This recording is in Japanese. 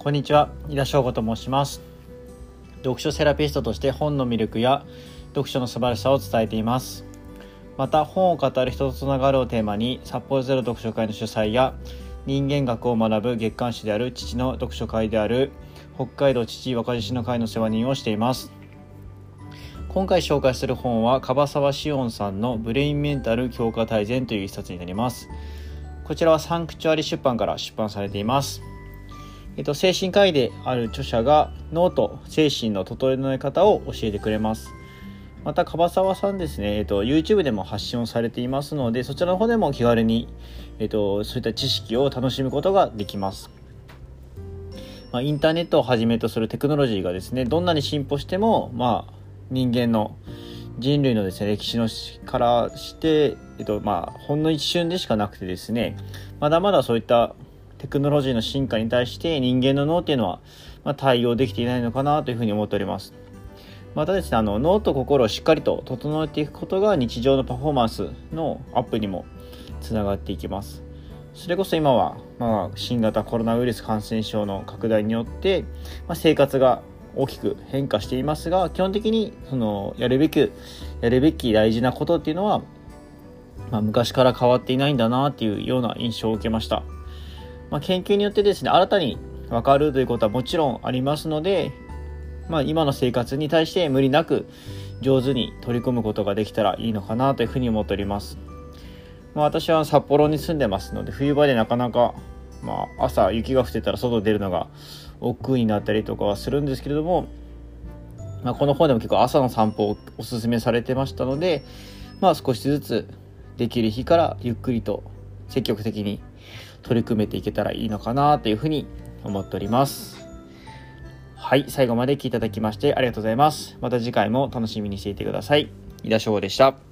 こんにちは井田翔吾と申します。読書セラピストとして本の魅力や読書の素晴らしさを伝えています。また本を語る人とつながるをテーマに札幌ゼロ読書会の主催や人間学を学ぶ月刊誌である父の読書会である北海道父若獅子の会の世話人をしています。今回紹介する本は樺沢志音さんのブレインメンタル強化大全という一冊になります。こちらはサンクチュアリ出版から出版されています。えっと、精神科医である著者が脳と精神の整え方を教えてくれます。また、樺沢さんですね、えっと、YouTube でも発信をされていますので、そちらの方でも気軽に、えっと、そういった知識を楽しむことができます。まあ、インターネットをはじめとするテクノロジーがですね、どんなに進歩しても、まあ、人間の人類のですね、歴史のからして、えっと、まあ、ほんの一瞬でしかなくてですね、まだまだそういったテクノロジーの進化に対して人間の脳っていうのは、ま、対応できていないのかなというふうに思っております。またですね、あの脳と心をしっかりと整えていくことが日常のパフォーマンスのアップにもつながっていきます。それこそ今は、まあ、新型コロナウイルス感染症の拡大によって、まあ、生活が大きく変化していますが基本的にそのやるべきやるべき大事なことっていうのは、まあ、昔から変わっていないんだなっていうような印象を受けました。まあ、研究によってですね、新たに分かるということはもちろんありますので、まあ、今の生活に対して無理なく上手に取り組むことができたらいいのかなというふうに思っております。まあ、私は札幌に住んでますので、冬場でなかなか、まあ、朝雪が降ってたら外出るのが億劫になったりとかはするんですけれども、まあ、この方でも結構朝の散歩をおすすめされてましたので、まあ、少しずつできる日からゆっくりと積極的に取り組めていけたらいいのかなというふうに思っております。はい、最後まで聞いていただきましてありがとうございます。また次回も楽しみにしていてください。井田翔でした。